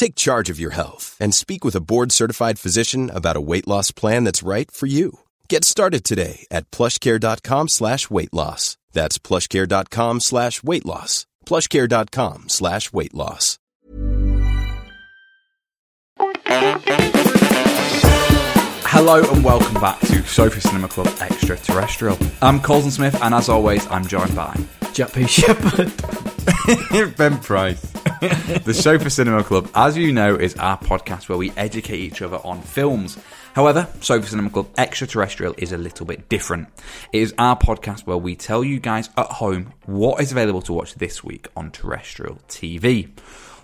Take charge of your health and speak with a board-certified physician about a weight loss plan that's right for you. Get started today at plushcare.com slash weight loss. That's plushcare.com slash weight loss. plushcare.com slash weight loss. Hello and welcome back to Sofa Cinema Club Extraterrestrial. I'm Colson Smith, and as always, I'm joined by P. Shepherd. Ben Price. the Sofa Cinema Club, as you know, is our podcast where we educate each other on films. However, Sofa Cinema Club Extraterrestrial is a little bit different. It is our podcast where we tell you guys at home what is available to watch this week on terrestrial TV.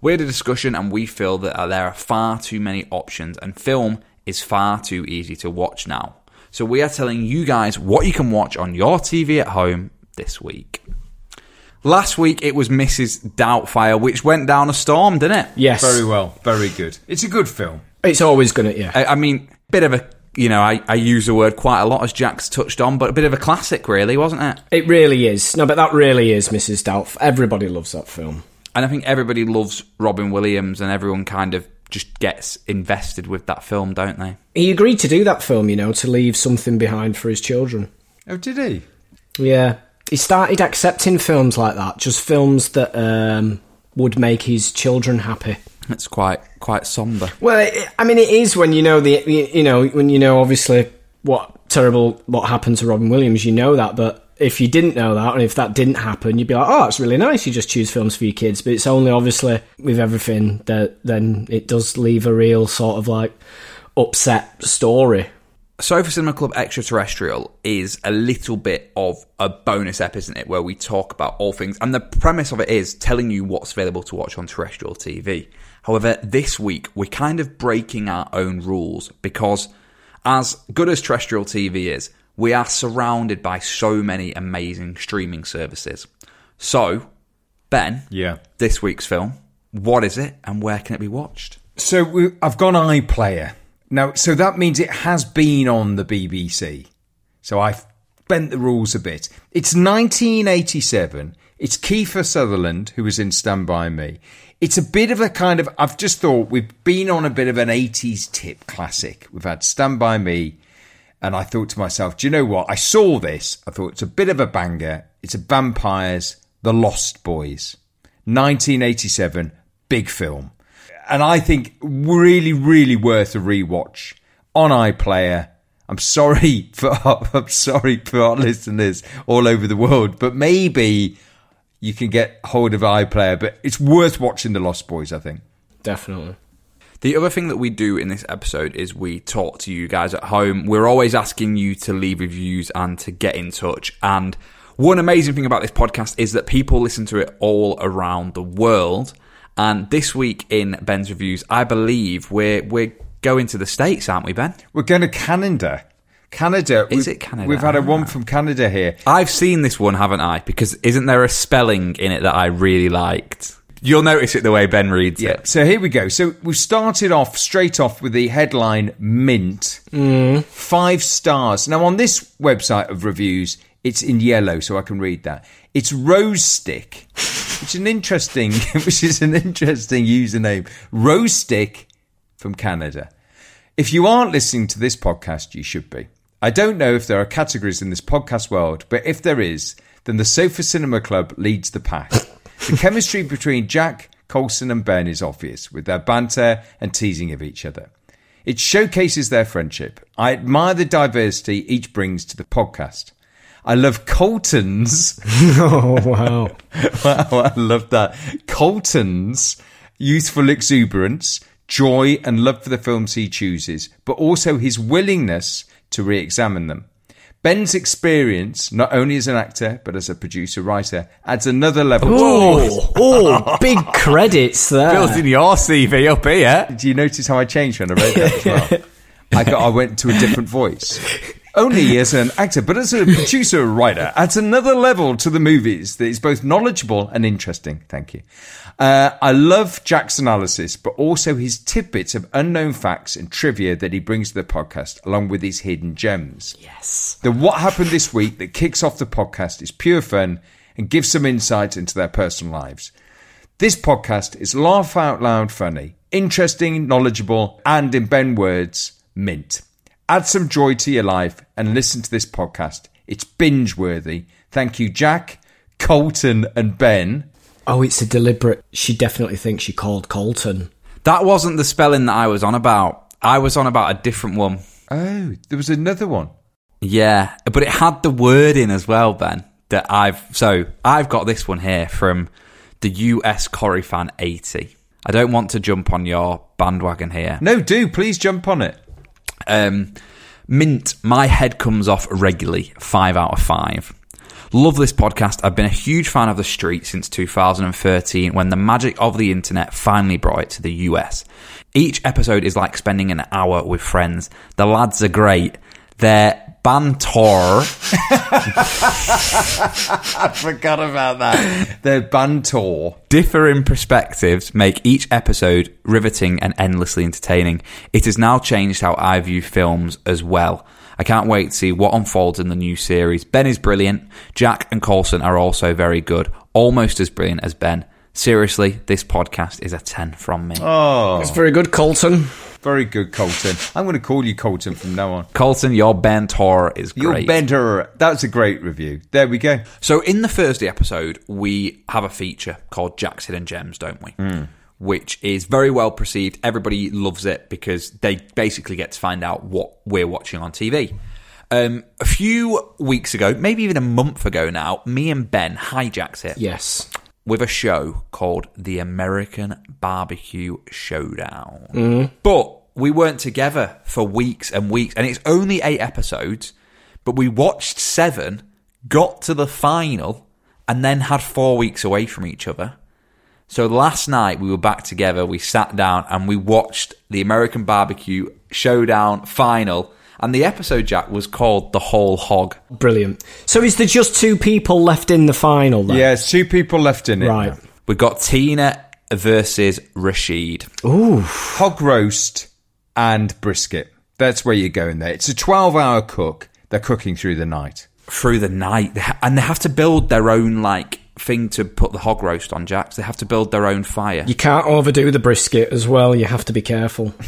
We had a discussion and we feel that uh, there are far too many options and film is far too easy to watch now. So we are telling you guys what you can watch on your TV at home this week. Last week it was Mrs. Doubtfire, which went down a storm, didn't it? Yes. Very well, very good. It's a good film. It's always going to, yeah. I, I mean, bit of a, you know, I, I use the word quite a lot as Jack's touched on, but a bit of a classic, really, wasn't it? It really is. No, but that really is Mrs. Doubtfire. Everybody loves that film. And I think everybody loves Robin Williams, and everyone kind of just gets invested with that film, don't they? He agreed to do that film, you know, to leave something behind for his children. Oh, did he? Yeah. He started accepting films like that, just films that um, would make his children happy. It's quite quite somber. Well, it, I mean, it is when you know the, you you know, when you know obviously what terrible what happened to Robin Williams. You know that, but if you didn't know that, and if that didn't happen, you'd be like, "Oh, it's really nice." You just choose films for your kids, but it's only obviously with everything that then it does leave a real sort of like upset story. Sofa Cinema Club Extraterrestrial is a little bit of a bonus ep, isn't it? Where we talk about all things. And the premise of it is telling you what's available to watch on terrestrial TV. However, this week we're kind of breaking our own rules because, as good as terrestrial TV is, we are surrounded by so many amazing streaming services. So, Ben, Yeah. this week's film, what is it and where can it be watched? So we, I've gone iPlayer now. So that means it has been on the BBC. So I've bent the rules a bit. It's 1987. It's Kiefer Sutherland who was in Stand By Me. It's a bit of a kind of. I've just thought we've been on a bit of an 80s tip classic. We've had Stand By Me. And I thought to myself, do you know what? I saw this. I thought it's a bit of a banger. It's a vampires, The Lost Boys. 1987, big film. And I think really, really worth a rewatch on iPlayer. I'm sorry for I'm sorry for our listeners all over the world, but maybe you can get hold of iPlayer. But it's worth watching The Lost Boys. I think. Definitely. The other thing that we do in this episode is we talk to you guys at home. We're always asking you to leave reviews and to get in touch. And one amazing thing about this podcast is that people listen to it all around the world. And this week in Ben's reviews, I believe we're we're going to the states, aren't we, Ben? We're going to Canada. Canada. Is We've- it Canada? We've had a Ah. one from Canada here. I've seen this one, haven't I? Because isn't there a spelling in it that I really liked? You'll notice it the way Ben reads Yeah. it. So here we go. So we've started off straight off with the headline Mint. Five stars. Now on this website of reviews, it's in yellow, so I can read that. It's Rose Stick, which is an interesting, which is an interesting username. Rose Stick from Canada. If you aren't listening to this podcast, you should be. I don't know if there are categories in this podcast world, but if there is, then the Sofa Cinema Club leads the pack. The chemistry between Jack, Colson, and Ben is obvious, with their banter and teasing of each other. It showcases their friendship. I admire the diversity each brings to the podcast. I love Colton's Oh wow! wow, I love that. Colton's youthful exuberance, joy, and love for the films he chooses, but also his willingness to re examine them. Ben's experience, not only as an actor, but as a producer writer, adds another level to Oh, oh, big credits there. Building your CV up here. Do you notice how I changed when I wrote that as well? I got, I went to a different voice. Only as an actor, but as a producer writer, adds another level to the movies that is both knowledgeable and interesting. Thank you. Uh, I love Jack's analysis, but also his tidbits of unknown facts and trivia that he brings to the podcast, along with his hidden gems. Yes. The What Happened This Week that kicks off the podcast is pure fun and gives some insight into their personal lives. This podcast is laugh out loud funny, interesting, knowledgeable, and in Ben words, mint. Add some joy to your life and listen to this podcast. It's binge worthy. Thank you, Jack, Colton, and Ben. Oh, it's a deliberate. She definitely thinks she called Colton. That wasn't the spelling that I was on about. I was on about a different one. Oh, there was another one. Yeah, but it had the word in as well, Ben. That I've so I've got this one here from the US Corrie fan eighty. I don't want to jump on your bandwagon here. No, do please jump on it. Um, Mint, my head comes off regularly. Five out of five. Love this podcast. I've been a huge fan of The Street since 2013 when the magic of the internet finally brought it to the US. Each episode is like spending an hour with friends. The lads are great. Their banter I forgot about that. The banter. differing perspectives make each episode riveting and endlessly entertaining. It has now changed how I view films as well. I can't wait to see what unfolds in the new series. Ben is brilliant. Jack and Colson are also very good, almost as brilliant as Ben. Seriously, this podcast is a 10 from me. Oh, It's very good, Colton. Very good, Colton. I'm going to call you Colton from now on. Colton, your banter is Your great. bender. That's a great review. There we go. So in the Thursday episode, we have a feature called Jack's Hidden Gems, don't we? Which is very well perceived. Everybody loves it because they basically get to find out what we're watching on TV. Um, a few weeks ago, maybe even a month ago now, me and Ben hijacked it Yes. With a show called The American Barbecue Showdown. Mm-hmm. But we weren't together for weeks and weeks, and it's only eight episodes, but we watched seven, got to the final, and then had four weeks away from each other. So last night we were back together, we sat down and we watched the American Barbecue Showdown final. And the episode, Jack, was called The Whole Hog. Brilliant. So is there just two people left in the final then? Yeah, it's two people left in it. Right. We got Tina versus Rashid. Ooh. Hog roast and brisket. That's where you're going there. It's a 12 hour cook. They're cooking through the night. through the night, and they have to build their own like thing to put the hog roast on. Jacks, they have to build their own fire. You can't overdo the brisket as well. You have to be careful.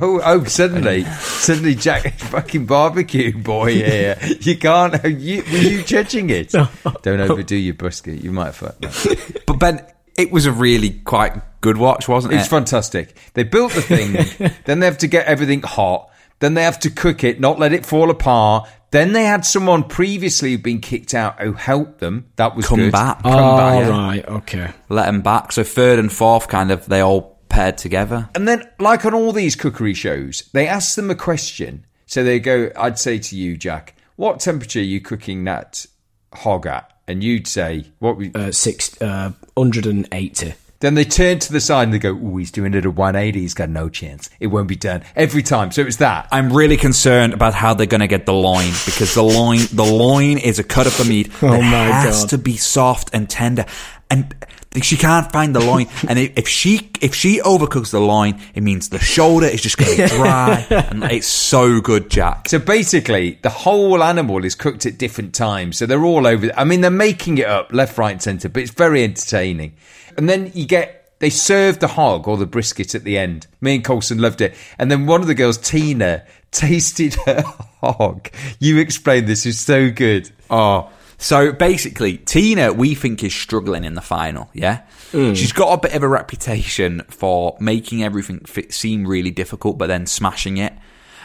Oh, oh! Suddenly, suddenly, Jack, fucking barbecue boy here. You can't. You, were you judging it? Don't overdo your brisket. You might fuck. that. But Ben, it was a really quite good watch, wasn't it? It's fantastic. They built the thing, then they have to get everything hot, then they have to cook it, not let it fall apart. Then they had someone previously who'd been kicked out who helped them. That was Come good. back. Come oh, back. right. Okay. Let them back. So third and fourth, kind of, they all paired together. And then, like on all these cookery shows, they ask them a question. So they go, I'd say to you, Jack, what temperature are you cooking that hog at? And you'd say, what? We, Uh, six, uh, 180. Then they turn to the side and they go, oh, he's doing it at 180. He's got no chance. It won't be done. Every time. So it's that. I'm really concerned about how they're going to get the loin because the loin, the loin is a cut of the meat Oh that my has God. to be soft and tender, and she can't find the loin. and if if she if she overcooks the loin, it means the shoulder is just going to dry, and it's so good, Jack. So basically, the whole animal is cooked at different times. So they're all over. I mean, they're making it up left, right, and centre, but it's very entertaining. And then you get, they serve the hog or the brisket at the end. Me and Colson loved it. And then one of the girls, Tina, tasted her hog. You explained this is so good. Oh, so basically, Tina, we think is struggling in the final. Yeah, mm. she's got a bit of a reputation for making everything fit, seem really difficult, but then smashing it.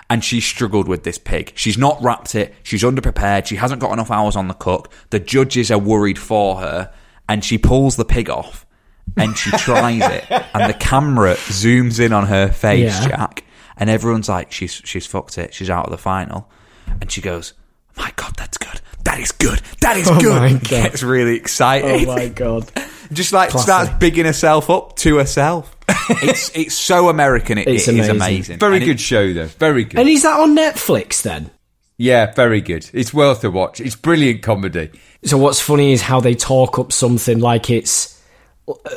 And she struggled with this pig. She's not wrapped it. She's underprepared. She hasn't got enough hours on the cook. The judges are worried for her, and she pulls the pig off. And she tries it, and the camera zooms in on her face, Yeah. Jack, and everyone's like, she's she's fucked it, she's out of the final, and she goes, "My God, that's good, that is good, that is Oh good." my And God. Gets really excited, Oh my god. just like Classic. starts bigging herself up to herself. it's it's so American, it, It's it is amazing. amazing. Very And it- good show, though. Very good. And is that on Netflix then? yeah, very good. It's worth a watch. It's brilliant comedy. So what's funny is how they talk up something like it's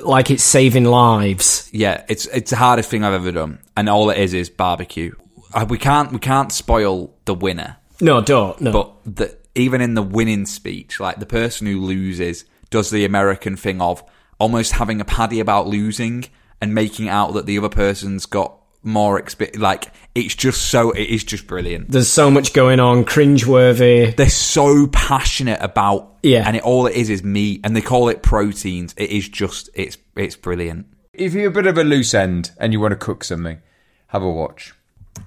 like it's saving lives. Yeah, it's it's the hardest thing I've ever done, and all it is is barbecue. Uh, we can't we can't spoil the winner, No, don't. No. but the, even in the winning speech, like the person who loses does the American thing of almost having a paddy about losing and making out that the other person's got more experience. Like it's just so it is just brilliant. There's so much going on, cringeworthy. They're so passionate about Yeah. and it all it is is meat, and they call it proteins. It is just it's it's brilliant. If you're a bit of a loose end and you want to cook something, have a watch.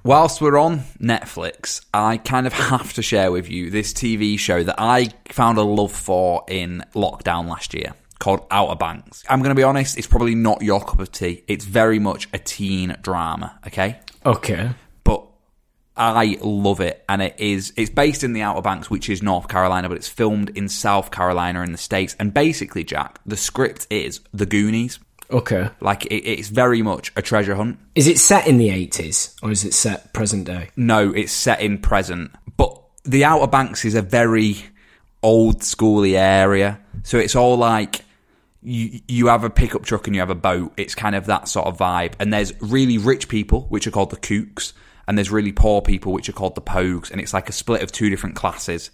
Whilst we're on Netflix, I kind of have to share with you this TV show that I found a love for in lockdown last year called Outer Banks. I'm going to be honest, it's probably not your cup of tea. It's very much a teen drama, okay? Okay. But I love it and it is it's based in the Outer Banks which is North Carolina but it's filmed in South Carolina in the States and basically Jack, the script is The Goonies. Okay. Like it, it's very much a treasure hunt. Is it set in the 80s or is it set present day? No, it's set in present. But the Outer Banks is a very old schooly area. So it's all like you you have a pickup truck and you have a boat. It's kind of that sort of vibe. And there's really rich people, which are called the Kooks, and there's really poor people, which are called the Pogues. And it's like a split of two different classes.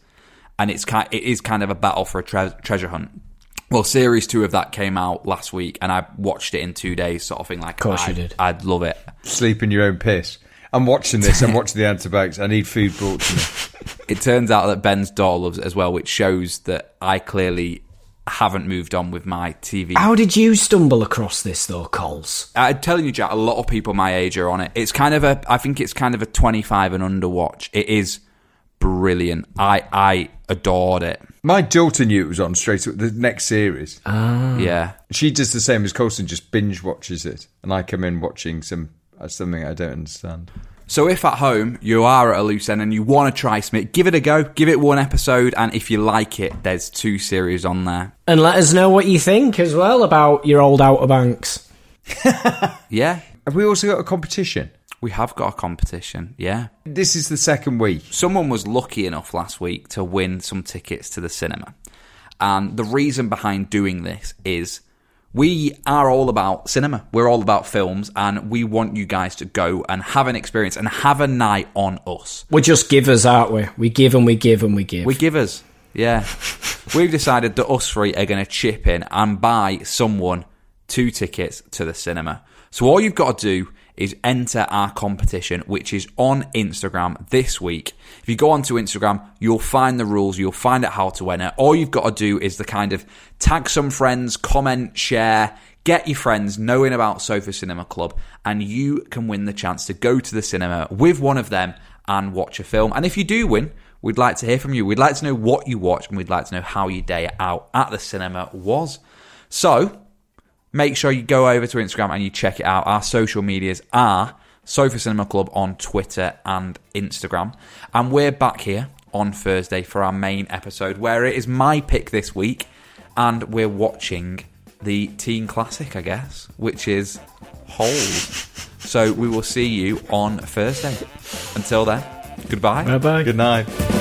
And it's kind it is kind of a battle for a tre- treasure hunt. Well, series two of that came out last week, and I watched it in two days, sort of thing. Like, of course you I'd, did. I'd love it. Sleep in your own piss. I'm watching this. I'm watching the antibiotics. I need food brought to me. it turns out that Ben's daughter loves it as well, which shows that I clearly haven't moved on with my TV. How did you stumble across this though, Coles? I'm telling you, Jack, a lot of people my age are on it. It's kind of a, I think it's kind of a 25 and under watch. It is brilliant. I, I adored it. My daughter knew it was on straight away. The next series. Ah. Yeah. She does the same as Colson, just binge watches it, and I come in watching some uh, something I don't understand. So if at home you are at a loose end and you want to try Smith, give it a go. Give it one episode, and if you like it, there's two series on there. And let us know what you think as well about your old Outer Banks. Yeah, Have we also got a competition? we have got a competition. Yeah. This is the second week. someone was lucky enough last week to win some tickets to the cinema. And the reason behind doing this is we are all about cinema. We're all about films and we want you guys to go and have an experience and have a night on us. We're just givers, aren't we? We give and we give and we give. We givers. Yeah. We've decided that us three are going to chip in and buy someone two tickets to the cinema. So all you've got to do is enter our competition, which is on Instagram this week. If you go onto Instagram, you'll find the rules, you'll find out how to enter. All you've got to do is the kind of tag some friends, comment, share, get your friends knowing about Sofa Cinema Club, and you can win the chance to go to the cinema with one of them and watch a film. And if you do win, we'd like to hear from you. We'd like to know what you watched, and we'd like to know how your day out at the cinema was. So, make sure you go over to Instagram and you check it out. Our social medias are Sofa Cinema Club on Twitter and Instagram. And we're back here on Thursday for our main episode, where it is my pick this week, and we're watching the teen classic, I guess, which is Hold. So we will see you on Thursday. Until then, goodbye. Bye bye. Good night.